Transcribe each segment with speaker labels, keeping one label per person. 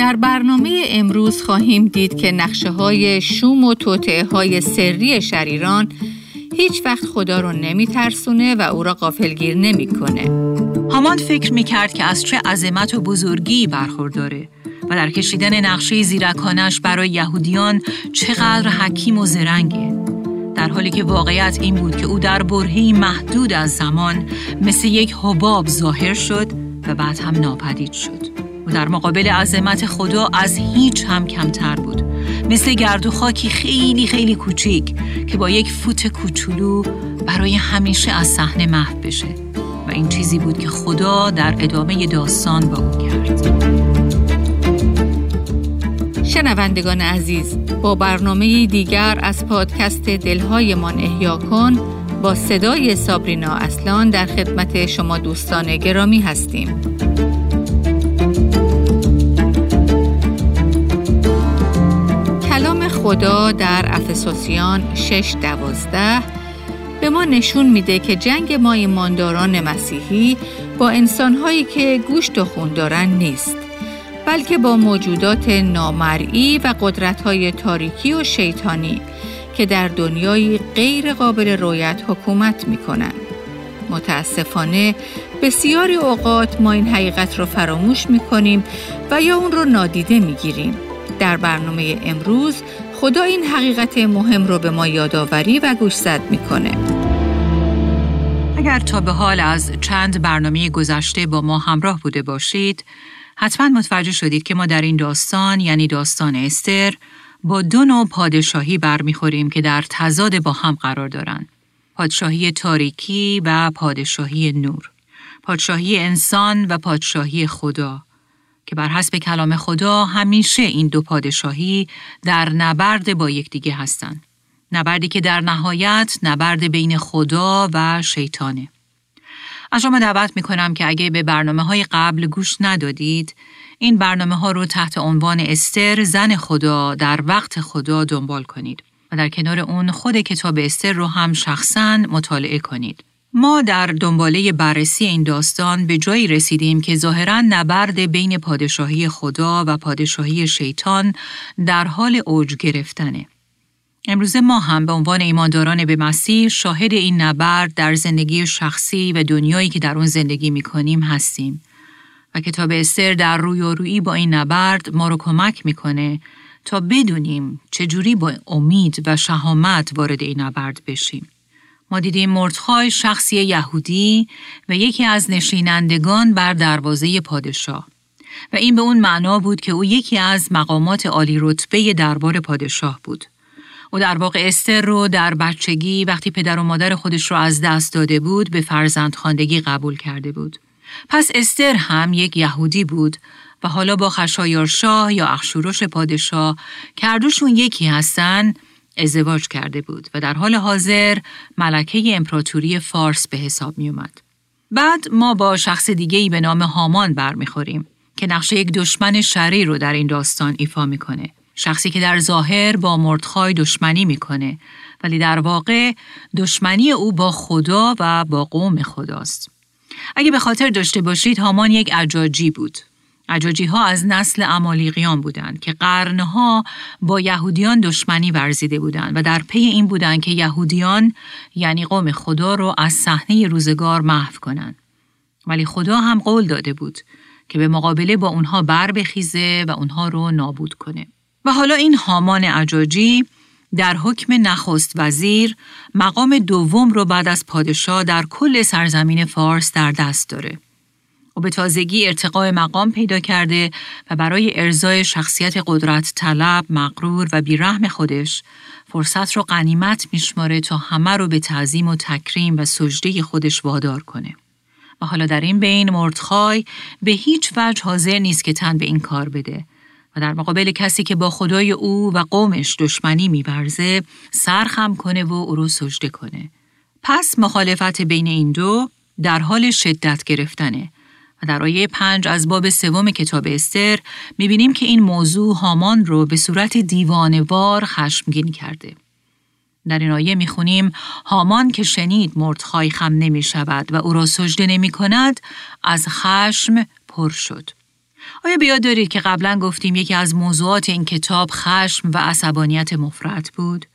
Speaker 1: در برنامه امروز خواهیم دید که نقشه های شوم و توطعه های سری شریران هیچ وقت خدا رو نمی ترسونه و او را قافلگیر نمی‌کنه.
Speaker 2: هامان فکر می کرد که از چه عظمت و بزرگی برخورداره و در کشیدن نقشه زیرکانش برای یهودیان چقدر حکیم و زرنگه. در حالی که واقعیت این بود که او در برهی محدود از زمان مثل یک حباب ظاهر شد و بعد هم ناپدید شد. در مقابل عظمت خدا از هیچ هم کمتر بود. مثل گرد و خاکی خیلی خیلی کوچیک که با یک فوت کوچولو برای همیشه از صحنه محو بشه. و این چیزی بود که خدا در ادامه داستان با او کرد.
Speaker 1: شنوندگان عزیز با برنامه دیگر از پادکست دلهایمان احیا کن با صدای سابرینا اصلان در خدمت شما دوستان گرامی هستیم. خدا در افسوسیان 6 دوازده به ما نشون میده که جنگ ما ایمانداران مسیحی با انسانهایی که گوشت و خون دارن نیست بلکه با موجودات نامرئی و قدرتهای تاریکی و شیطانی که در دنیای غیر قابل رویت حکومت می‌کنن. متاسفانه بسیاری اوقات ما این حقیقت رو فراموش می‌کنیم و یا اون رو نادیده می‌گیریم. در برنامه امروز خدا این حقیقت مهم رو به ما یادآوری و گوشزد می‌کنه.
Speaker 2: اگر تا به حال از چند برنامه گذشته با ما همراه بوده باشید، حتما متوجه شدید که ما در این داستان یعنی داستان استر با دو نوع پادشاهی برمیخوریم که در تضاد با هم قرار دارند. پادشاهی تاریکی و پادشاهی نور. پادشاهی انسان و پادشاهی خدا. که بر حسب کلام خدا همیشه این دو پادشاهی در نبرد با یکدیگه هستند. نبردی که در نهایت نبرد بین خدا و شیطانه. از شما دعوت می کنم که اگه به برنامه های قبل گوش ندادید، این برنامه ها رو تحت عنوان استر زن خدا در وقت خدا دنبال کنید و در کنار اون خود کتاب استر رو هم شخصا مطالعه کنید. ما در دنباله بررسی این داستان به جایی رسیدیم که ظاهرا نبرد بین پادشاهی خدا و پادشاهی شیطان در حال اوج گرفتنه. امروز ما هم به عنوان ایمانداران به مسیح شاهد این نبرد در زندگی شخصی و دنیایی که در اون زندگی می کنیم هستیم. و کتاب استر در روی و روی با این نبرد ما رو کمک می‌کنه تا بدونیم چجوری با امید و شهامت وارد این نبرد بشیم. ما دیدیم مردخای شخصی یهودی و یکی از نشینندگان بر دروازه پادشاه و این به اون معنا بود که او یکی از مقامات عالی رتبه دربار پادشاه بود. او در واقع استر رو در بچگی وقتی پدر و مادر خودش رو از دست داده بود به فرزند خاندگی قبول کرده بود. پس استر هم یک یهودی بود و حالا با خشایارشاه یا اخشورش پادشاه کردوشون یکی هستن ازدواج کرده بود و در حال حاضر ملکه امپراتوری فارس به حساب می اومد. بعد ما با شخص دیگه ای به نام هامان برمیخوریم که نقشه یک دشمن شری رو در این داستان ایفا می‌کنه. شخصی که در ظاهر با مردخای دشمنی می‌کنه ولی در واقع دشمنی او با خدا و با قوم خداست. اگه به خاطر داشته باشید هامان یک عجاجی بود عجاجی ها از نسل امالیقیان بودند که قرنها با یهودیان دشمنی ورزیده بودند و در پی این بودند که یهودیان یعنی قوم خدا رو از صحنه روزگار محو کنند. ولی خدا هم قول داده بود که به مقابله با اونها بر بخیزه و اونها رو نابود کنه. و حالا این هامان عجاجی در حکم نخست وزیر مقام دوم رو بعد از پادشاه در کل سرزمین فارس در دست داره. به تازگی ارتقای مقام پیدا کرده و برای ارزای شخصیت قدرت طلب، مقرور و بیرحم خودش فرصت رو قنیمت میشماره تا همه رو به تعظیم و تکریم و سجده خودش وادار کنه. و حالا در این بین مردخای به هیچ وجه حاضر نیست که تن به این کار بده و در مقابل کسی که با خدای او و قومش دشمنی میورزه سرخم کنه و او رو سجده کنه. پس مخالفت بین این دو در حال شدت گرفتنه و در آیه پنج از باب سوم کتاب استر می‌بینیم که این موضوع هامان رو به صورت دیوانوار خشمگین کرده. در این آیه می‌خونیم هامان که شنید مردخای خم نمی شود و او را سجده نمی کند از خشم پر شد. آیا بیاد دارید که قبلا گفتیم یکی از موضوعات این کتاب خشم و عصبانیت مفرد بود؟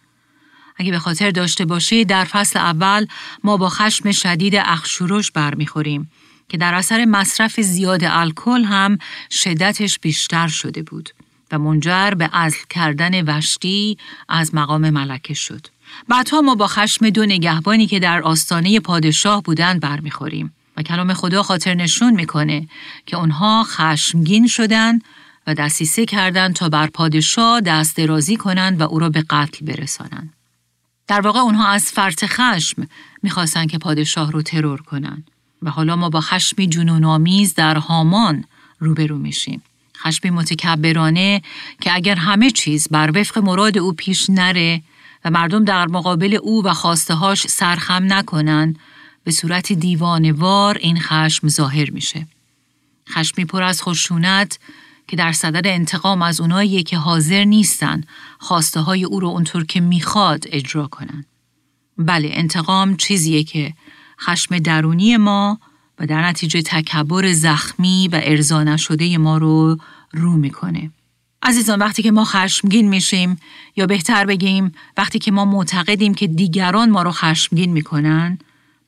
Speaker 2: اگه به خاطر داشته باشید در فصل اول ما با خشم شدید اخشورش برمیخوریم که در اثر مصرف زیاد الکل هم شدتش بیشتر شده بود و منجر به ازل کردن وشتی از مقام ملکه شد. بعدها ما با خشم دو نگهبانی که در آستانه پادشاه بودند برمیخوریم و کلام خدا خاطر نشون می‌کنه که اونها خشمگین شدند و دستیسه کردند تا بر پادشاه دست درازی کنند و او را به قتل برسانند. در واقع اونها از فرط خشم می‌خواستند که پادشاه رو ترور کنند و حالا ما با خشمی جنون در هامان روبرو میشیم. خشمی متکبرانه که اگر همه چیز بر وفق مراد او پیش نره و مردم در مقابل او و هاش سرخم نکنن به صورت دیوانوار این خشم ظاهر میشه. خشمی پر از خشونت که در صدد انتقام از اونایی که حاضر نیستن خواسته های او رو اونطور که می‌خواد اجرا کنن. بله انتقام چیزیه که خشم درونی ما و در نتیجه تکبر زخمی و ارضا نشده ما رو رو می‌کنه. عزیزان وقتی که ما خشمگین میشیم یا بهتر بگیم وقتی که ما معتقدیم که دیگران ما رو خشمگین می‌کنن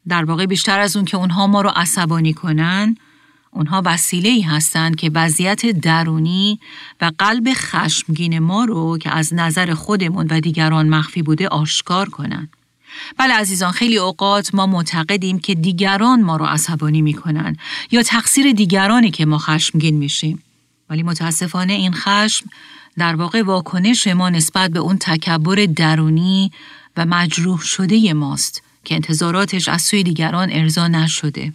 Speaker 2: در واقع بیشتر از اون که اونها ما رو عصبانی کنن اونها وسیله ای هستند که وضعیت درونی و قلب خشمگین ما رو که از نظر خودمون و دیگران مخفی بوده آشکار کنند. بله عزیزان خیلی اوقات ما معتقدیم که دیگران ما رو عصبانی می‌کنن یا تقصیر دیگرانی که ما خشمگین میشیم. ولی متاسفانه این خشم در واقع واکنش ما نسبت به اون تکبر درونی و مجروح شده ماست که انتظاراتش از سوی دیگران ارضا نشده.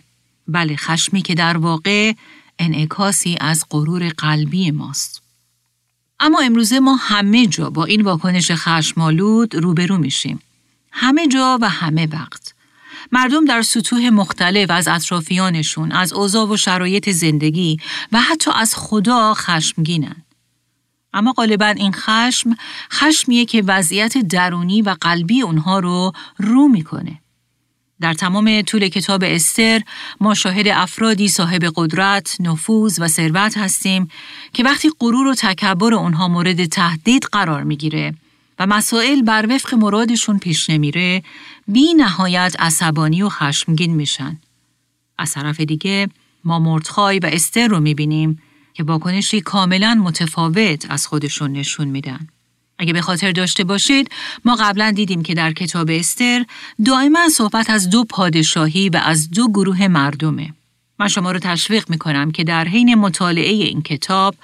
Speaker 2: بله خشمی که در واقع انعکاسی از غرور قلبی ماست. اما امروزه ما همه جا با این واکنش خشمالود روبرو میشیم. همه جا و همه وقت. مردم در سطوح مختلف از اطرافیانشون، از اوضاع و شرایط زندگی و حتی از خدا خشمگینن. اما غالبا این خشم خشمیه که وضعیت درونی و قلبی اونها رو رو می‌کنه. در تمام طول کتاب استر ما شاهد افرادی صاحب قدرت، نفوذ و ثروت هستیم که وقتی غرور و تکبر اونها مورد تهدید قرار می‌گیره و مسائل بر وفق مرادشون پیش نمیره بی نهایت عصبانی و خشمگین میشن. از طرف دیگه ما مردخای و استر رو می‌بینیم که واکنشی کاملا متفاوت از خودشون نشون میدن. اگه به خاطر داشته باشید ما قبلا دیدیم که در کتاب استر دائما صحبت از دو پادشاهی و از دو گروه مردمه. من شما رو تشویق می کنم که در حین مطالعه این کتاب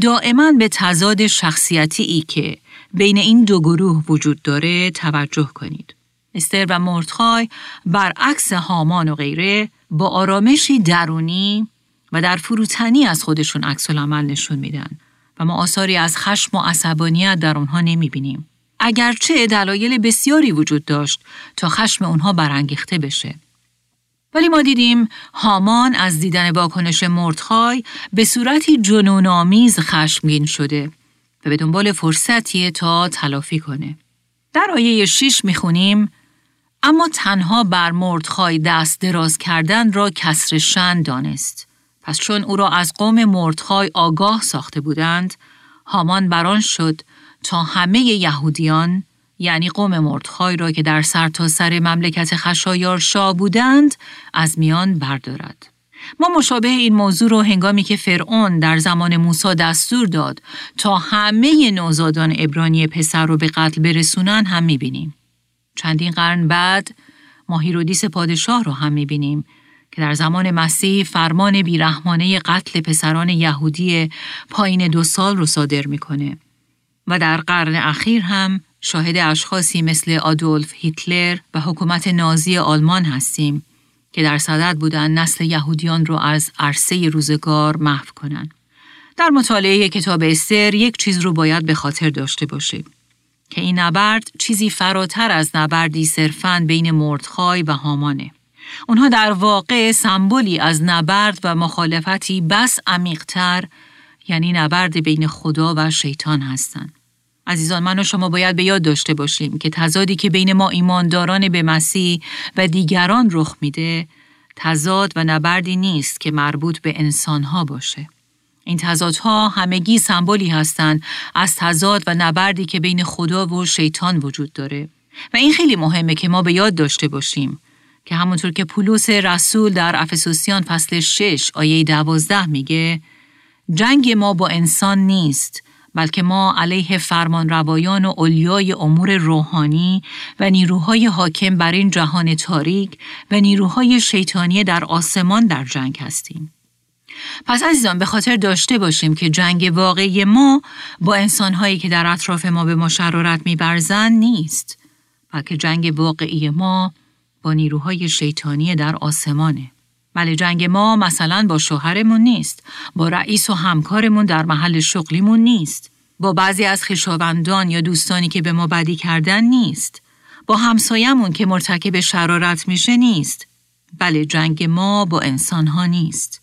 Speaker 2: دائما به تضاد شخصیتی ای که بین این دو گروه وجود داره توجه کنید. استر و مردخای برعکس هامان و غیره با آرامشی درونی و در فروتنی از خودشون عکس عمل نشون میدن و ما آثاری از خشم و عصبانیت در آنها نمی بینیم. اگرچه دلایل بسیاری وجود داشت تا خشم اونها برانگیخته بشه. ولی ما دیدیم هامان از دیدن واکنش مردخای به صورتی جنونآمیز خشمگین شده و به دنبال فرصتی تا تلافی کنه. در آیه 6 می‌خونیم اما تنها بر مردخای دست دراز کردن را کسر شن دانست. پس چون او را از قوم مردخای آگاه ساخته بودند، هامان بران شد تا همه یهودیان یعنی قوم مردخای را که در سرتاسر سر مملکت خشایار شاه بودند از میان بردارد. ما مشابه این موضوع رو هنگامی که فرعون در زمان موسی دستور داد تا همه نوزادان ابرانی پسر رو به قتل برسونن هم می‌بینیم. چندین قرن بعد ما هیرودیس پادشاه رو هم می‌بینیم که در زمان مسیح فرمان بیرحمانه قتل پسران یهودی پایین دو سال رو صادر می‌کنه و در قرن اخیر هم شاهد اشخاصی مثل آدولف هیتلر و حکومت نازی آلمان هستیم که در صدد بودن نسل یهودیان رو از عرصه روزگار محو کنند. در مطالعه کتاب استر یک چیز رو باید به خاطر داشته باشیم که این نبرد چیزی فراتر از نبردی صرفاً بین مردخای و هامانه. اونها در واقع سمبولی از نبرد و مخالفتی بس عمیقتر یعنی نبرد بین خدا و شیطان هستند. عزیزان من و شما باید به یاد داشته باشیم که تضادی که بین ما ایمانداران به مسیح و دیگران رخ میده تضاد و نبردی نیست که مربوط به انسانها باشه. این تضادها همگی سمبولی هستند از تضاد و نبردی که بین خدا و شیطان وجود داره و این خیلی مهمه که ما به یاد داشته باشیم که همونطور که پولس رسول در افسوسیان فصل 6 آیه 12 میگه جنگ ما با انسان نیست بلکه ما علیه فرمان روایان و اولیای امور روحانی و نیروهای حاکم بر این جهان تاریک و نیروهای شیطانی در آسمان در جنگ هستیم. پس عزیزان به خاطر داشته باشیم که جنگ واقعی ما با انسانهایی که در اطراف ما به ما شرارت میبرزن نیست بلکه جنگ واقعی ما با نیروهای شیطانی در آسمانه. بله جنگ ما مثلا با شوهرمون نیست، با رئیس و همکارمون در محل شغلیمون نیست، با بعضی از خویشاوندان یا دوستانی که به ما بدی کردن نیست، با همسایمون که مرتکب شرارت میشه نیست. بله جنگ ما با انسانها نیست.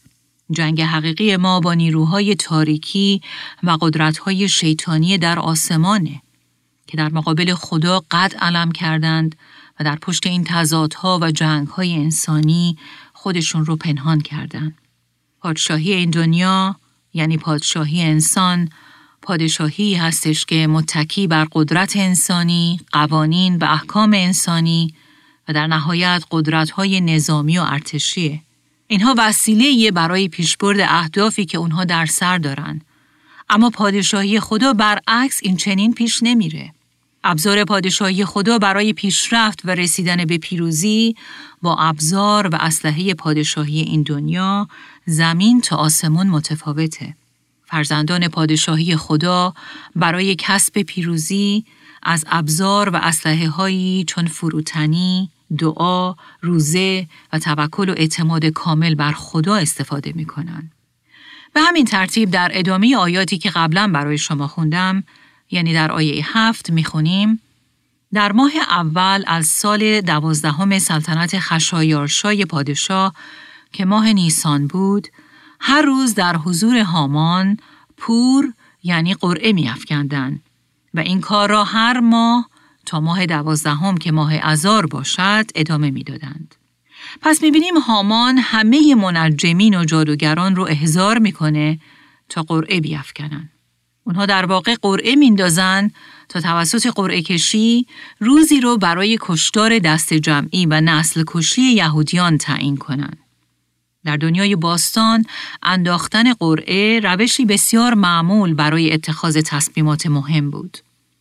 Speaker 2: جنگ حقیقی ما با نیروهای تاریکی و قدرتهای شیطانی در آسمانه که در مقابل خدا قد علم کردند و در پشت این تضادها و جنگهای انسانی خودشون رو پنهان کردند. پادشاهی این دنیا یعنی پادشاهی انسان پادشاهی هستش که متکی بر قدرت انسانی، قوانین و احکام انسانی و در نهایت قدرت‌های نظامی و ارتشیه. اینها وسیله برای پیشبرد اهدافی که اونها در سر دارن. اما پادشاهی خدا برعکس این چنین پیش نمیره. ابزار پادشاهی خدا برای پیشرفت و رسیدن به پیروزی با ابزار و اسلحه پادشاهی این دنیا زمین تا آسمون متفاوته. فرزندان پادشاهی خدا برای کسب پیروزی از ابزار و اسلحه هایی چون فروتنی، دعا، روزه و توکل و اعتماد کامل بر خدا استفاده می کنن. به همین ترتیب در ادامه آیاتی که قبلا برای شما خوندم یعنی در آیه هفت می‌خونیم در ماه اول از سال دوازدهم سلطنت خشایارشای پادشاه که ماه نیسان بود هر روز در حضور هامان پور یعنی قرعه میافکندند و این کار را هر ماه تا ماه دوازدهم که ماه ازار باشد ادامه می‌دادند. پس می‌بینیم هامان همه منجمین و جادوگران رو احضار می‌کنه تا قرعه بیافکنن. اونها در واقع قرعه میندازن تا توسط قرعه کشی روزی رو برای کشتار دست جمعی و نسل کشی یهودیان تعیین کنند. در دنیای باستان انداختن قرعه روشی بسیار معمول برای اتخاذ تصمیمات مهم بود.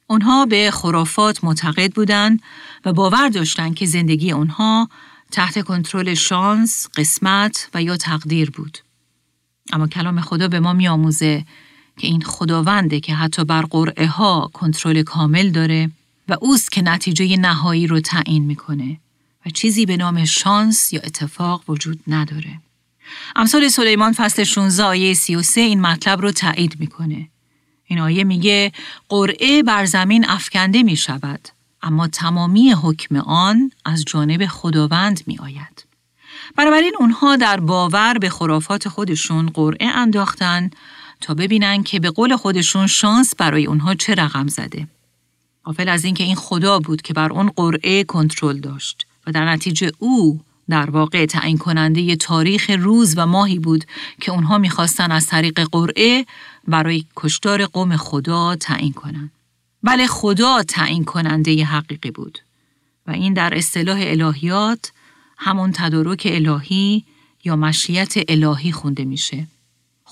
Speaker 2: اونها به خرافات معتقد بودند و باور داشتند که زندگی اونها تحت کنترل شانس، قسمت و یا تقدیر بود. اما کلام خدا به ما میآموزه که این خداونده که حتی بر قرعه ها کنترل کامل داره و اوست که نتیجه نهایی رو تعیین می‌کنه و چیزی به نام شانس یا اتفاق وجود نداره. امثال سلیمان فصل 16 آیه 33 این مطلب رو تایید می‌کنه. این آیه میگه قرعه بر زمین افکنده می شود اما تمامی حکم آن از جانب خداوند می آید. بنابراین اونها در باور به خرافات خودشون قرعه انداختن تا ببینن که به قول خودشون شانس برای اونها چه رقم زده. قافل از اینکه این خدا بود که بر اون قرعه کنترل داشت و در نتیجه او در واقع تعیین کننده تاریخ روز و ماهی بود که اونها می‌خواستن از طریق قرعه برای کشتار قوم خدا تعیین کنند. بله خدا تعیین کننده حقیقی بود و این در اصطلاح الهیات همون تدارک الهی یا مشیت الهی خونده میشه.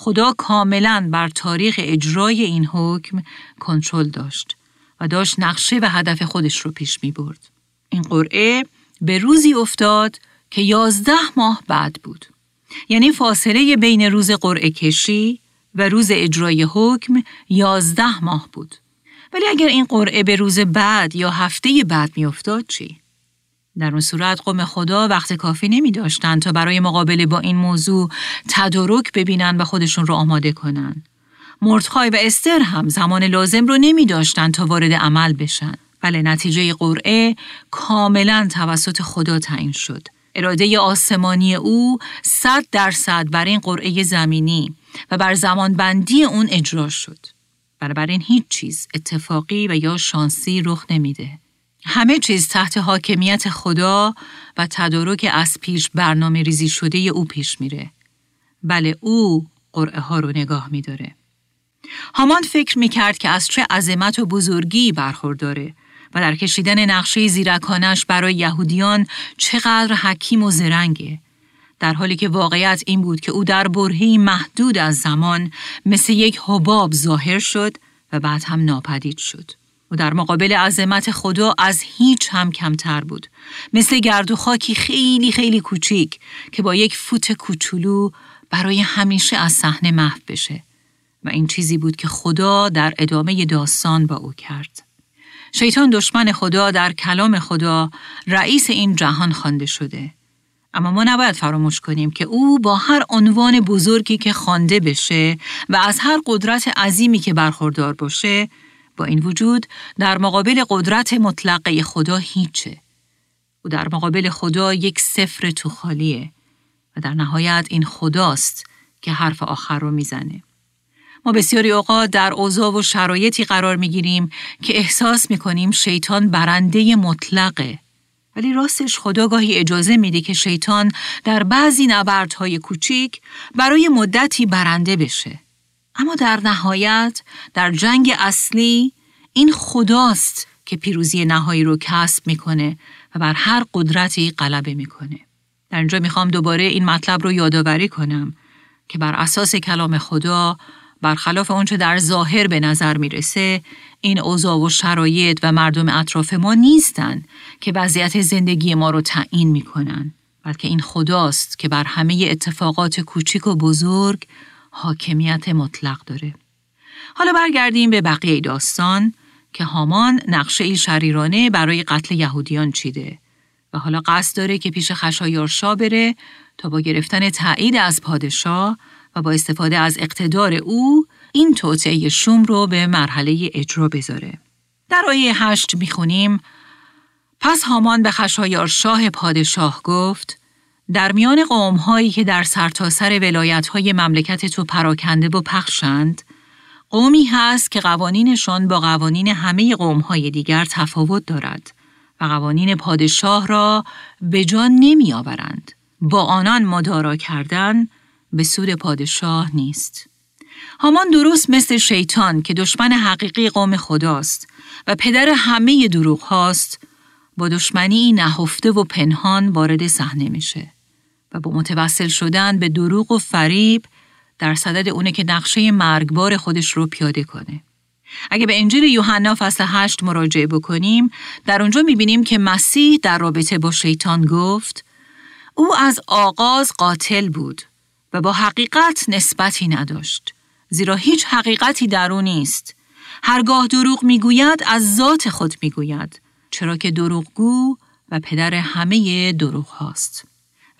Speaker 2: خدا کاملا بر تاریخ اجرای این حکم کنترل داشت و داشت نقشه و هدف خودش رو پیش می برد. این قرعه به روزی افتاد که یازده ماه بعد بود. یعنی فاصله بین روز قرعه کشی و روز اجرای حکم یازده ماه بود. ولی اگر این قرعه به روز بعد یا هفته بعد میافتاد چی؟ در اون صورت قوم خدا وقت کافی نمی داشتن تا برای مقابله با این موضوع تدارک ببینن و خودشون رو آماده کنن. مردخای و استر هم زمان لازم رو نمی داشتن تا وارد عمل بشن. بله نتیجه قرعه کاملا توسط خدا تعیین شد. اراده آسمانی او صد درصد بر این قرعه زمینی و بر زمانبندی اون اجرا شد. بنابراین هیچ چیز اتفاقی و یا شانسی رخ نمیده. همه چیز تحت حاکمیت خدا و تدارک از پیش برنامه ریزی شده او پیش میره. بله او قرعه ها رو نگاه میداره. هامان فکر می‌کرد که از چه عظمت و بزرگی برخورداره و در کشیدن نقشه زیرکانش برای یهودیان چقدر حکیم و زرنگه. در حالی که واقعیت این بود که او در برهی محدود از زمان مثل یک حباب ظاهر شد و بعد هم ناپدید شد. و در مقابل عظمت خدا از هیچ هم کمتر بود. مثل گرد و خاکی خیلی خیلی کوچیک که با یک فوت کوچولو برای همیشه از صحنه محو بشه. و این چیزی بود که خدا در ادامه داستان با او کرد. شیطان دشمن خدا در کلام خدا رئیس این جهان خوانده شده. اما ما نباید فراموش کنیم که او با هر عنوان بزرگی که خوانده بشه و از هر قدرت عظیمی که برخوردار باشه با این وجود در مقابل قدرت مطلقه خدا هیچه. او در مقابل خدا یک سفر تو خالیه و در نهایت این خداست که حرف آخر رو می‌زنه. ما بسیاری اوقات در اوضاع و شرایطی قرار می‌گیریم که احساس می‌کنیم شیطان برنده مطلقه. ولی راستش خدا گاهی اجازه میده که شیطان در بعضی نبردهای کوچیک برای مدتی برنده بشه. اما در نهایت در جنگ اصلی این خداست که پیروزی نهایی رو کسب می‌کنه و بر هر قدرتی غلبه می‌کنه. در اینجا می‌خوام دوباره این مطلب رو یادآوری کنم که بر اساس کلام خدا برخلاف اونچه در ظاهر به نظر می‌رسه این اوضاع و شرایط و مردم اطراف ما نیستن که وضعیت زندگی ما رو تعیین می‌کنن بلکه این خداست که بر همه اتفاقات کوچیک و بزرگ حاکمیت مطلق داره حالا برگردیم به بقیه داستان که هامان نقشه شریرانه برای قتل یهودیان چیده و حالا قصد داره که پیش خشایارشا بره تا با گرفتن تایید از پادشاه و با استفاده از اقتدار او این توطعه شوم رو به مرحله اجرا بذاره. در آیه هشت می‌خونیم پس هامان به خشایارشاه پادشاه گفت در میان قوم هایی که در سرتاسر سر ولایت های مملکت تو پراکنده و پخشند قومی هست که قوانینشان با قوانین همه قوم های دیگر تفاوت دارد و قوانین پادشاه را به جان نمی آورند. با آنان مدارا کردن به سود پادشاه نیست. هامان درست مثل شیطان که دشمن حقیقی قوم خداست و پدر همه دروغ هاست با دشمنی نهفته و پنهان وارد صحنه میشه و با متوسل شدن به دروغ و فریب در صدد اونه که نقشه مرگبار خودش رو پیاده کنه. اگه به انجیل یوحنا فصل 8 مراجعه بکنیم در اونجا می‌بینیم که مسیح در رابطه با شیطان گفت او از آغاز قاتل بود و با حقیقت نسبتی نداشت زیرا هیچ حقیقتی در او نیست هرگاه دروغ می‌گوید از ذات خود می‌گوید چرا که دروغگو و پدر همه دروغ هاست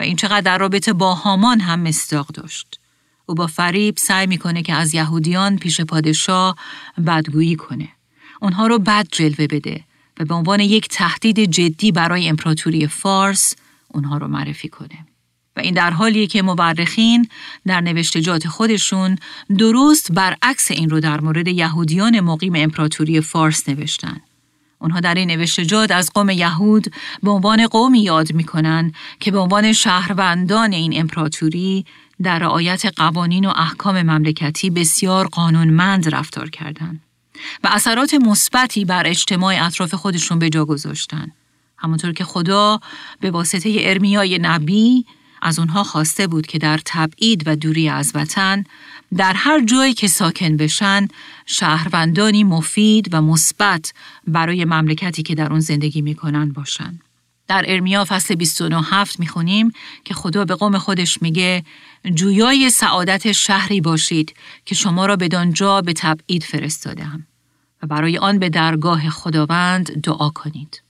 Speaker 2: و این چقدر در رابطه با هامان هم مستاق داشت. او با فریب سعی می‌کنه که از یهودیان پیش پادشاه بدگویی کنه. اونها رو بد جلوه بده و به عنوان یک تهدید جدی برای امپراتوری فارس اونها رو معرفی کنه. و این در حالیه که مورخین در نوشتجات خودشون درست برعکس این رو در مورد یهودیان مقیم امپراتوری فارس نوشتن. اونها در این نوشتجات از قوم یهود به عنوان قومی یاد می‌کنن که به عنوان شهروندان این امپراتوری در رعایت قوانین و احکام مملکتی بسیار قانونمند رفتار کردند و اثرات مثبتی بر اجتماع اطراف خودشون به جا گذاشتن. همونطور که خدا به واسطه ارمیای نبی از اونها خواسته بود که در تبعید و دوری از وطن در هر جایی که ساکن بشن شهروندانی مفید و مثبت برای مملکتی که در اون زندگی می‌کنن باشن. در ارمیا فصل 29 هفت می‌خونیم که خدا به قوم خودش میگه جویای سعادت شهری باشید که شما را بدانجا به تبعید فرستادم و برای آن به درگاه خداوند دعا کنید.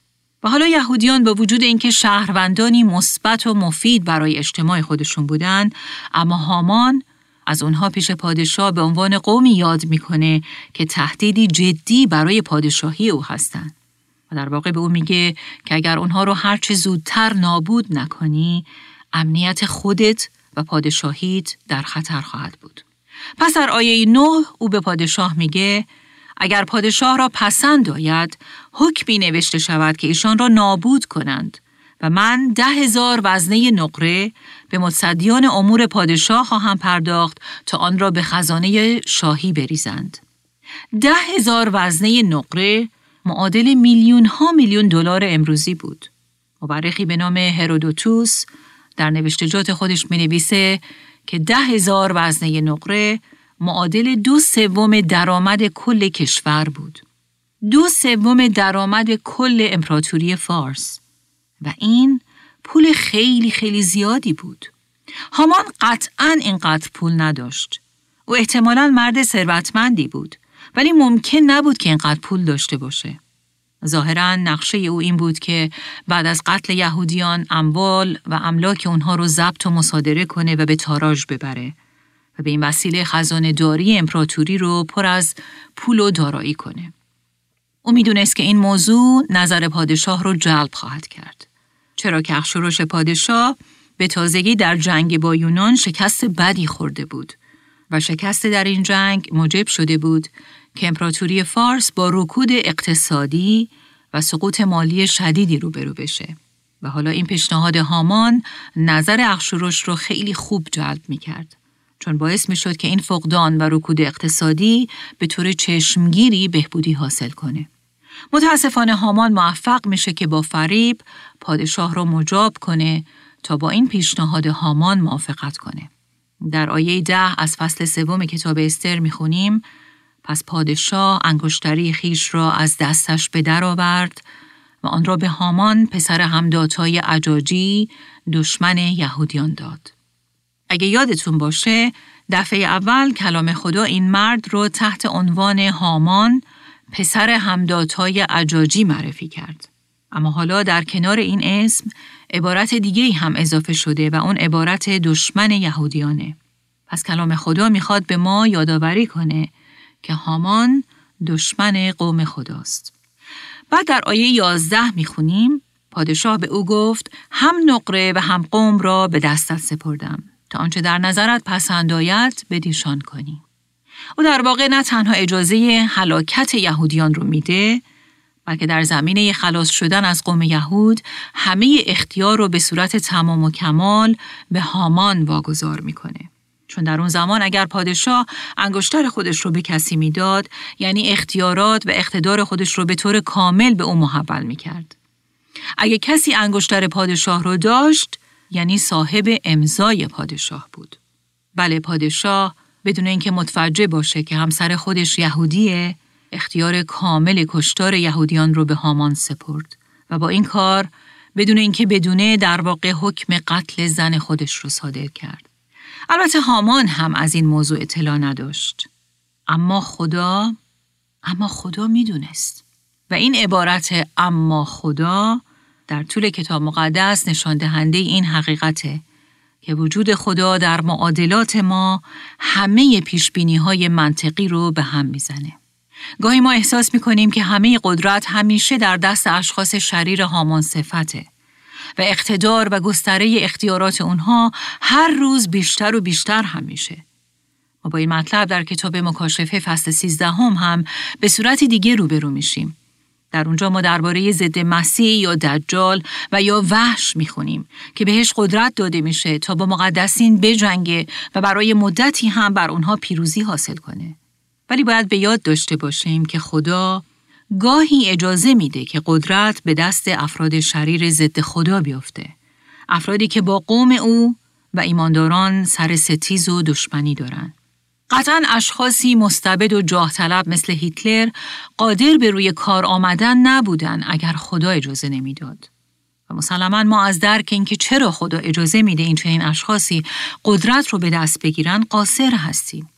Speaker 2: و حالا یهودیان با وجود اینکه شهروندانی مثبت و مفید برای اجتماع خودشون بودند اما هامان از اونها پیش پادشاه به عنوان قومی یاد می‌کنه که تهدیدی جدی برای پادشاهی او هستند و در واقع به او میگه که اگر اونها رو هرچه زودتر نابود نکنی امنیت خودت و پادشاهیت در خطر خواهد بود. پس در آیه 9 او به پادشاه میگه اگر پادشاه را پسند آید حکمی نوشته شود که ایشان را نابود کنند و من ده هزار وزنه نقره به متصدیان امور پادشاه خواهم پرداخت تا آن را به خزانه شاهی بریزند. ده هزار وزنه نقره معادل میلیون ها میلیون دلار امروزی بود. مورخی به نام هرودوتوس در نوشتجات خودش می نویسه که ده هزار وزنه نقره معادل دو سوم درآمد کل کشور بود. دو سوم درآمد کل امپراتوری فارس و این پول خیلی خیلی زیادی بود. هامان قطعا اینقدر پول نداشت. او احتمالا مرد ثروتمندی بود ولی ممکن نبود که اینقدر پول داشته باشه. ظاهرا نقشه او این بود که بعد از قتل یهودیان اموال و املاک اونها رو ضبط و مصادره کنه و به تاراج ببره و به این وسیله خزانه داری امپراتوری رو پر از پول و دارایی کنه. او می‌دونست که این موضوع نظر پادشاه رو جلب خواهد کرد. چرا که اخشورش پادشاه به تازگی در جنگ با یونان شکست بدی خورده بود و شکست در این جنگ موجب شده بود که امپراتوری فارس با رکود اقتصادی و سقوط مالی شدیدی روبرو بشه و حالا این پیشنهاد هامان نظر اخشورش رو خیلی خوب جلب می کرد. چون باعث می شد که این فقدان و رکود اقتصادی به طور چشمگیری بهبودی حاصل کنه. متاسفانه هامان موفق میشه که با فریب پادشاه را مجاب کنه تا با این پیشنهاد هامان موافقت کنه. در آیه ده از فصل سوم کتاب استر می‌خونیم پس پادشاه انگشتری خیش را از دستش به در آورد و آن را به هامان پسر همداتای عجاجی دشمن یهودیان داد. اگه یادتون باشه دفعه اول کلام خدا این مرد رو تحت عنوان هامان پسر همداتای عجاجی معرفی کرد. اما حالا در کنار این اسم عبارت دیگه هم اضافه شده و اون عبارت دشمن یهودیانه. پس کلام خدا می‌خواد به ما یادآوری کنه که هامان دشمن قوم خداست. بعد در آیه 11 می‌خونیم پادشاه به او گفت هم نقره و هم قوم را به دستت سپردم تا آنچه در نظرت پسند آید بدیشان کنی. او در واقع نه تنها اجازه هلاکت یهودیان رو میده بلکه در زمینه خلاص شدن از قوم یهود همه اختیار رو به صورت تمام و کمال به هامان واگذار می‌کنه. چون در اون زمان اگر پادشاه انگشتر خودش رو به کسی می‌داد یعنی اختیارات و اقتدار خودش رو به طور کامل به او محول می‌کرد. اگه کسی انگشتر پادشاه رو داشت یعنی صاحب امضای پادشاه بود. بله پادشاه بدون اینکه متوجه باشه که همسر خودش یهودیه اختیار کامل کشتار یهودیان رو به هامان سپرد و با این کار بدون اینکه بدونه در واقع حکم قتل زن خودش رو صادر کرد. البته هامان هم از این موضوع اطلاع نداشت. اما خدا اما خدا می‌دونست و این عبارت اما خدا در طول کتاب مقدس نشان دهنده این حقیقته که وجود خدا در معادلات ما همه پیش های منطقی رو به هم می‌زنه. گاهی ما احساس می‌کنیم که همه قدرت همیشه در دست اشخاص شریر هامان صفته و اقتدار و گستره اختیارات اونها هر روز بیشتر و بیشتر هم میشه. ما با این مطلب در کتاب مکاشفه فصل 13 هم, هم به صورت دیگه روبرو میشیم. در اونجا ما درباره ضد مسیح یا دجال و یا وحش می‌خونیم که بهش قدرت داده میشه تا با مقدسین بجنگه و برای مدتی هم بر اونها پیروزی حاصل کنه. ولی باید به یاد داشته باشیم که خدا گاهی اجازه میده که قدرت به دست افراد شریر ضد خدا بیفته. افرادی که با قوم او و ایمانداران سر ستیز و دشمنی دارن. قطعا اشخاصی مستبد و جاه طلب مثل هیتلر قادر به روی کار آمدن نبودن اگر خدا اجازه نمی‌داد. و مسلما ما از درک اینکه چرا خدا اجازه میده این چنین اشخاصی قدرت رو به دست بگیرن قاصر هستیم.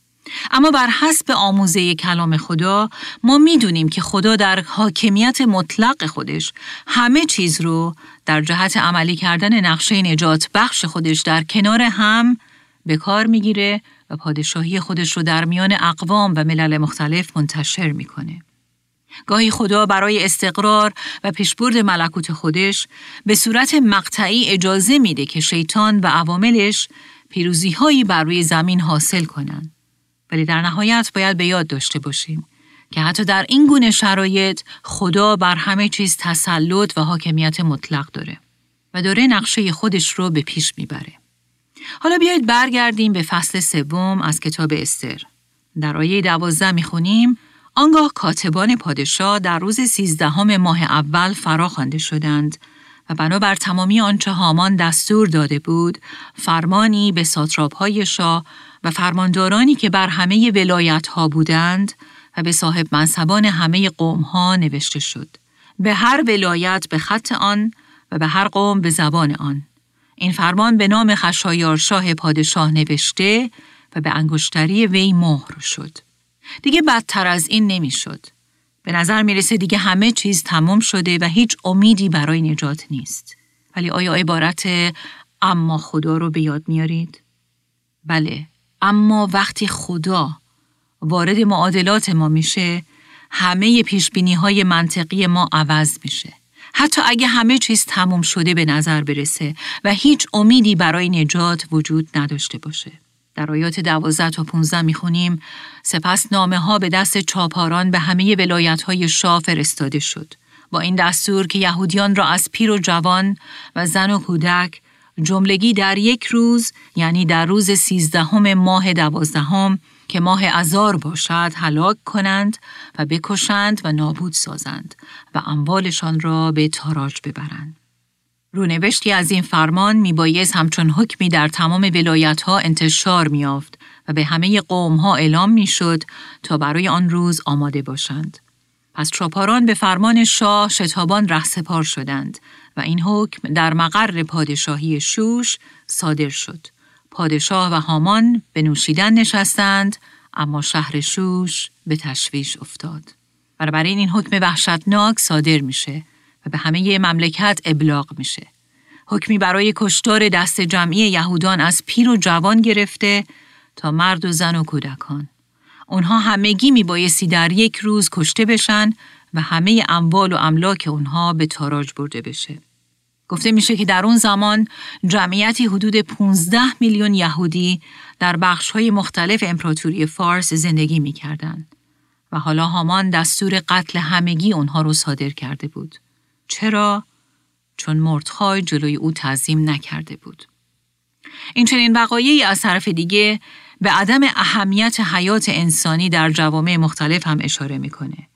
Speaker 2: اما بر حسب آموزه کلام خدا ما می‌دونیم که خدا در حاکمیت مطلق خودش همه چیز رو در جهت عملی کردن نقشه نجات بخش خودش در کنار هم به کار می‌گیره پادشاهی خودش رو در میان اقوام و ملل مختلف منتشر می‌کنه. گاهی خدا برای استقرار و پیشبرد ملکوت خودش به صورت مقطعی اجازه میده که شیطان و عواملش پیروزی هایی بر روی زمین حاصل کنند. ولی در نهایت باید به یاد داشته باشیم که حتی در این گونه شرایط خدا بر همه چیز تسلط و حاکمیت مطلق داره. و داره نقشه خودش رو به پیش می‌بره. حالا بیایید برگردیم به فصل سوم از کتاب استر. در آیه دوازده می‌خونیم آنگاه کاتبان پادشاه در روز سیزدهم ماه اول فرا خوانده شدند و بنابر تمامی آنچه هامان دستور داده بود فرمانی به ساتراپ شاه و فرماندارانی که بر همه ولایت ها بودند و به صاحب منصبان همه قوم ها نوشته شد. به هر ولایت به خط آن و به هر قوم به زبان آن. این فرمان به نام خشایار شاه پادشاه نوشته و به انگشتری وی مهر شد. دیگه بدتر از این نمی‌شد. به نظر می‌رسه دیگه همه چیز تمام شده و هیچ امیدی برای نجات نیست. ولی آیا عبارت اما خدا رو به یاد میارید؟ بله، اما وقتی خدا وارد معادلات ما میشه، همه پیشبینی های منطقی ما عوض میشه. حتی اگه همه چیز تمام شده به نظر برسه و هیچ امیدی برای نجات وجود نداشته باشه. در آیات دوازده تا 15 می‌خونیم سپس نامه ها به دست چاپاران به همه ولایت های شاه فرستاده شد. با این دستور که یهودیان را از پیر و جوان و زن و کودک جملگی در یک روز یعنی در روز سیزدهم ماه دوازدهم که ماه ازار باشد هلاک کنند و بکشند و نابود سازند و اموالشان را به تاراج ببرند. رونوشتی از این فرمان میبایست همچون حکمی در تمام ولایت ها انتشار میافت و به همه قوم ها اعلام می‌شد تا برای آن روز آماده باشند. پس چاپاران به فرمان شاه شتابان رهسپار شدند و این حکم در مقر پادشاهی شوش صادر شد. پادشاه و هامان به نوشیدن نشستند اما شهر شوش به تشویش افتاد. بنابراین این حکم وحشتناک صادر میشه و به همه مملکت ابلاغ میشه. حکمی برای کشتار دست جمعی یهودان از پیر و جوان گرفته تا مرد و زن و کودکان. اونها همگی می بایستی در یک روز کشته بشن و همه اموال و املاک اونها به تاراج برده بشه. گفته میشه که در اون زمان جمعیتی حدود 15 میلیون یهودی در بخش های مختلف امپراتوری فارس زندگی می‌کردند و حالا هامان دستور قتل همگی اونها رو صادر کرده بود. چرا؟ چون مردخای جلوی او تعظیم نکرده بود. این چنین وقایعی از طرف دیگه به عدم اهمیت حیات انسانی در جوامع مختلف هم اشاره می‌کنه.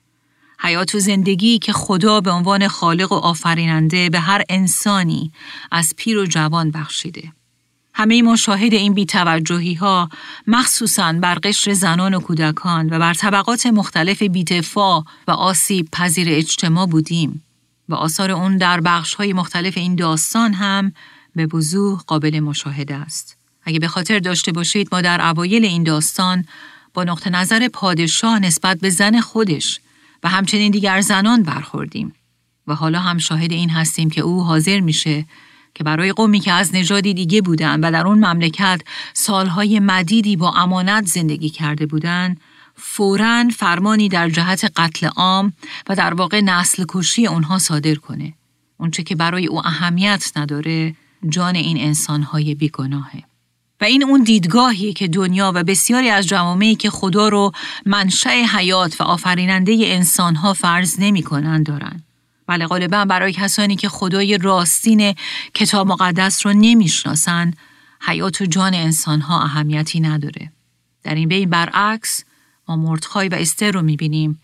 Speaker 2: حیات و زندگی که خدا به عنوان خالق و آفریننده به هر انسانی از پیر و جوان بخشیده. همه ما شاهد این بیتوجهی ها مخصوصاً بر قشر زنان و کودکان و بر طبقات مختلف بیتفا و آسیب پذیر اجتماع بودیم. و آثار اون در بخش های مختلف این داستان هم به وضوح قابل مشاهده است. اگه به خاطر داشته باشید ما در اوایل این داستان با نقطه نظر پادشاه نسبت به زن خودش و همچنین دیگر زنان برخوردیم و حالا هم شاهد این هستیم که او حاضر میشه که برای قومی که از نژادی دیگه بودن و در اون مملکت سالهای مدیدی با امانت زندگی کرده بودند فوراً فرمانی در جهت قتل عام و در واقع نسل کشی اونها صادر کنه. اونچه که برای او اهمیت نداره جان این انسانهای بیگناهه. و این اون دیدگاهی که دنیا و بسیاری از جوامعی که خدا رو منشأ حیات و آفریننده انسانها فرض نمی کنن دارن. بله غالبا برای کسانی که خدای راستین کتاب مقدس رو نمی‌شناسن حیات و جان انسانها اهمیتی نداره. در این بین برعکس ما مردخای و استر رو می‌بینیم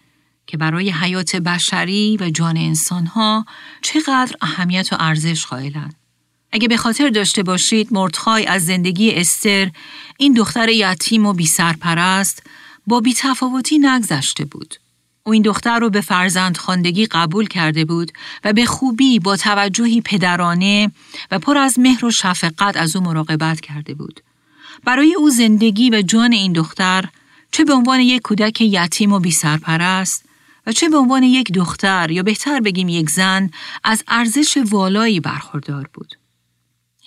Speaker 2: که برای حیات بشری و جان انسانها چقدر اهمیت و ارزش قائلند. اگه به خاطر داشته باشید مردخای از زندگی استر این دختر یتیم و بی سرپرست با بی تفاوتی نگذشته بود. او این دختر رو به فرزند خاندگی قبول کرده بود و به خوبی با توجهی پدرانه و پر از مهر و شفقت از او مراقبت کرده بود. برای او زندگی و جان این دختر چه به عنوان یک کودک یتیم و بی سرپرست و چه به عنوان یک دختر یا بهتر بگیم یک زن از ارزش والایی برخوردار بود.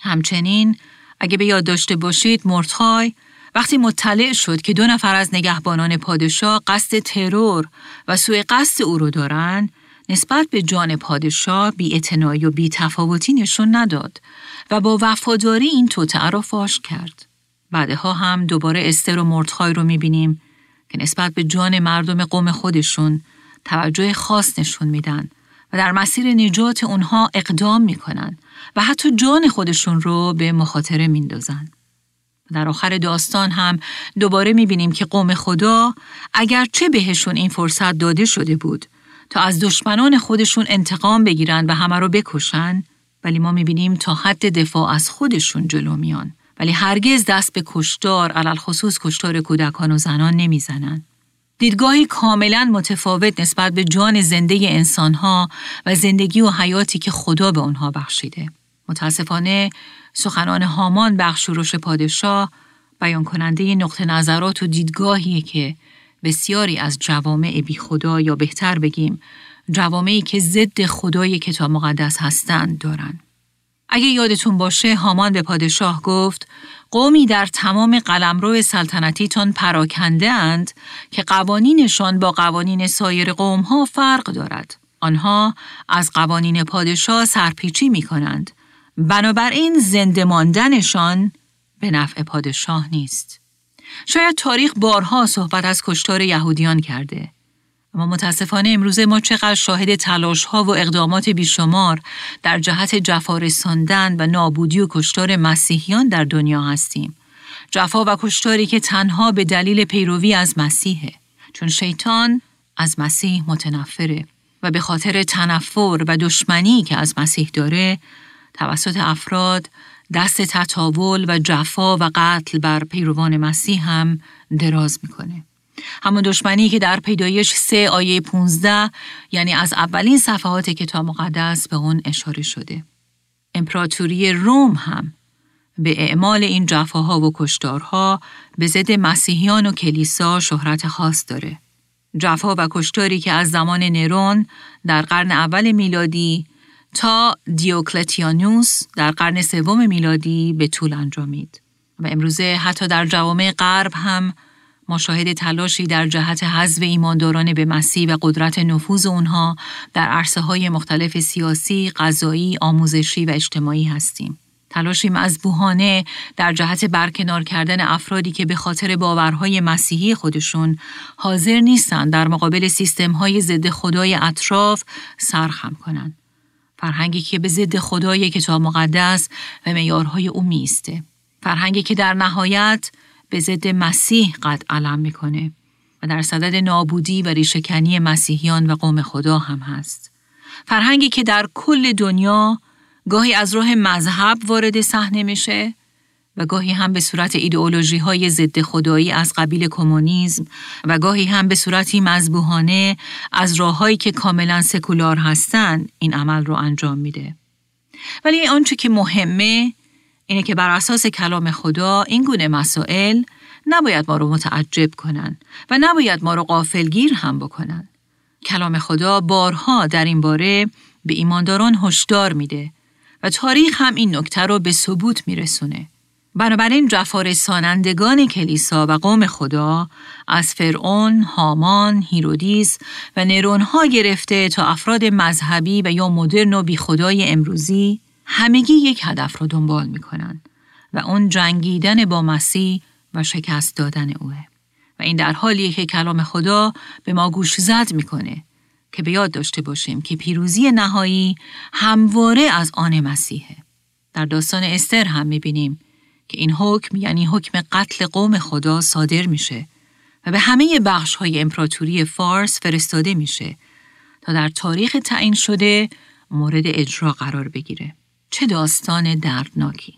Speaker 2: همچنین اگه به یاد داشته باشید مرتخای وقتی مطلع شد که دو نفر از نگهبانان پادشاه قصد ترور و سوء قصد او رو دارن نسبت به جان پادشاه بی و بی تفاوتی نشون نداد و با وفاداری این توطعه را فاش کرد. بعدها هم دوباره استر و مردخای رو می‌بینیم که نسبت به جان مردم قوم خودشون توجه خاص نشون میدن و در مسیر نجات اونها اقدام می‌کنن و حتی جان خودشون رو به مخاطره میندازن. در آخر داستان هم دوباره می‌بینیم که قوم خدا اگرچه بهشون این فرصت داده شده بود تا از دشمنان خودشون انتقام بگیرن و همه رو بکشن ولی ما می‌بینیم تا حد دفاع از خودشون جلو میان ولی هرگز دست به کشتار علال خصوص کشتار کودکان و زنان نمی‌زنن. دیدگاهی کاملا متفاوت نسبت به جان زنده انسانها و زندگی و حیاتی که خدا به آنها بخشیده. متاسفانه سخنان هامان بخشورش پادشاه بیان کننده نقطه نظرات و دیدگاهی که بسیاری از جوامع بی خدا یا بهتر بگیم جوامعی که ضد خدای کتاب مقدس هستند دارند. اگه یادتون باشه هامان به پادشاه گفت قومی در تمام قلمرو سلطنتیتان پراکنده اند که قوانینشان با قوانین سایر قوم ها فرق دارد. آنها از قوانین پادشاه سرپیچی می کنند. بنابراین زنده ماندنشان به نفع پادشاه نیست. شاید تاریخ بارها صحبت از کشتار یهودیان کرده. اما متاسفانه امروزه ما چقدر شاهد تلاش ها و اقدامات بیشمار در جهت جفا رساندن و نابودی و کشتار مسیحیان در دنیا هستیم. جفا و کشتاری که تنها به دلیل پیروی از مسیحه. چون شیطان از مسیح متنفره و به خاطر تنفر و دشمنی که از مسیح داره توسط افراد دست تطاول و جفا و قتل بر پیروان مسیح هم دراز می‌کنه. همون دشمنی که در پیدایش سه آیه 15 یعنی از اولین صفحات کتاب مقدس به اون اشاره شده. امپراتوری روم هم به اعمال این جفاها و کشتارها به ضد مسیحیان و کلیسا شهرت خاص داره. جفا و کشتاری که از زمان نرون در قرن اول میلادی تا دیوکلتیانوس در قرن سوم میلادی به طول انجامید و امروزه حتی در جوامع غرب هم ما شاهد تلاشی در جهت حذف ایمانداران به مسیح و قدرت نفوذ اونها در عرصه های مختلف سیاسی، غذایی، آموزشی و اجتماعی هستیم. تلاشی مذبوحانه در جهت برکنار کردن افرادی که به خاطر باورهای مسیحی خودشون حاضر نیستند در مقابل سیستمهای ضد خدای اطراف سرخم کنند. فرهنگی که به ضد خدای کتاب مقدس و میارهای او میسته. فرهنگی که در نهایت به ضد مسیح قد علم می‌کنه و در صدد نابودی و ریشکنی مسیحیان و قوم خدا هم هست. فرهنگی که در کل دنیا گاهی از راه مذهب وارد صحنه میشه و گاهی هم به صورت ایدئولوژی های ضد خدایی از قبیل کمونیسم و گاهی هم به صورتی مذبوحانه از راههایی که کاملا سکولار هستند این عمل رو انجام میده. ولی آنچه که مهمه اینه که بر اساس کلام خدا این گونه مسائل نباید ما رو متعجب کنن و نباید ما رو قافلگیر هم بکنن. کلام خدا بارها در این باره به ایمانداران هشدار میده و تاریخ هم این نکته رو به ثبوت میرسونه. بنابراین جفار سانندگان کلیسا و قوم خدا از فرعون، هامان، هیرودیس و نرونها گرفته تا افراد مذهبی و یا مدرن و خدای امروزی همگی یک هدف رو دنبال می‌کنن و اون جنگیدن با مسیح و شکست دادن اوه. و این در حالیه که کلام خدا به ما گوش زد می‌کنه که به یاد داشته باشیم که پیروزی نهایی همواره از آن مسیحه. در داستان استر هم می‌بینیم که این حکم یعنی حکم قتل قوم خدا صادر میشه و به همه بخش های امپراتوری فارس فرستاده میشه تا در تاریخ تعیین شده مورد اجرا قرار بگیره. چه داستان دردناکی.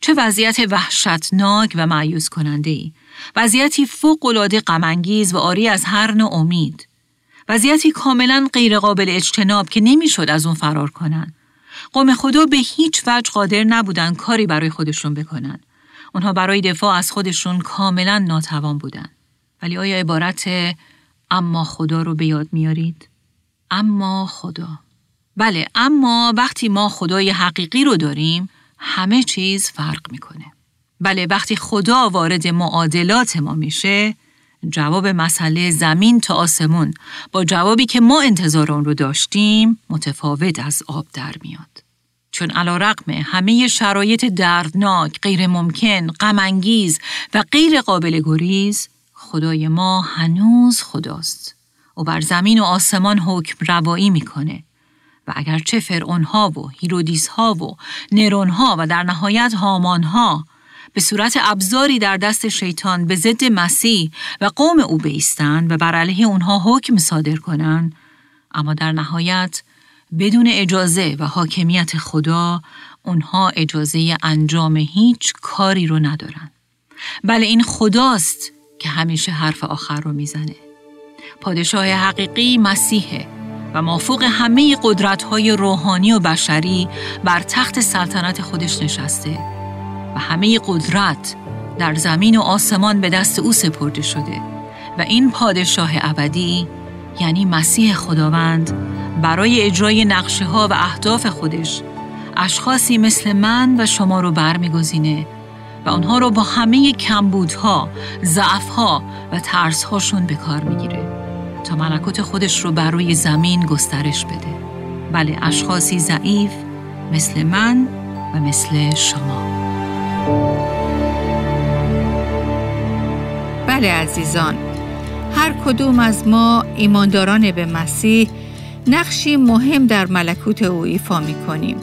Speaker 2: چه وضعیت وحشتناک و معیوز کننده ای. وضعیتی فوق‌العاده غمانگیز و آری از هر نوع امید. وضعیتی کاملا غیرقابل اجتناب که نمی‌شد از اون فرار کنن. قوم خدا به هیچ وجه قادر نبودن کاری برای خودشون بکنن. اونها برای دفاع از خودشون کاملا ناتوان بودن. ولی آیا عبارت اما خدا رو به یاد میارید؟ اما خدا. بله اما وقتی ما خدای حقیقی رو داریم همه چیز فرق می‌کنه. بله وقتی خدا وارد معادلات ما میشه جواب مسئله زمین تا آسمون با جوابی که ما انتظار اون رو داشتیم متفاوت از آب در میاد. چون علا رقم همه شرایط دردناک، غیر ممکن، غمانگیز و غیر قابل گریز خدای ما هنوز خداست. او بر زمین و آسمان حکم روایی می‌کنه و اگرچه فرعون ها و هیرودیس ها و نرون ها و در نهایت هامان ها به صورت ابزاری در دست شیطان به ضد مسیح و قوم او بیستند و بر علیه اونها حکم صادر کنند اما در نهایت بدون اجازه و حاکمیت خدا اونها اجازه انجام هیچ کاری رو ندارن. بله این خداست که همیشه حرف آخر رو می‌زنه. پادشاه حقیقی مسیحه و مافوق همه قدرت‌های روحانی و بشری بر تخت سلطنت خودش نشسته و همه قدرت در زمین و آسمان به دست او سپرده شده و این پادشاه ابدی یعنی مسیح خداوند برای اجرای نقشه ها و اهداف خودش اشخاصی مثل من و شما رو برمیگزینه و آنها رو با همه کمبودها، ضعفها و ترسهاشون به کار می‌گیره تا ملکوت خودش رو بر روی زمین گسترش بده. بله اشخاصی ضعیف مثل من و مثل شما.
Speaker 1: بله عزیزان هر کدوم از ما ایمانداران به مسیح نقشی مهم در ملکوت او ایفا می کنیم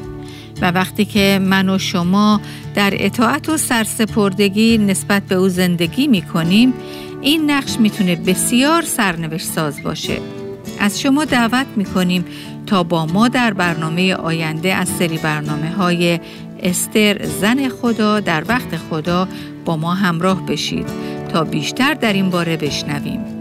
Speaker 1: و وقتی که من و شما در اطاعت و سرسپردگی نسبت به او زندگی می کنیم این نقش می‌تونه بسیار سرنوشت ساز باشه از شما دعوت می کنیم تا با ما در برنامه آینده از سری برنامه های استر زن خدا در وقت خدا با ما همراه بشید تا بیشتر در این باره بشنویم.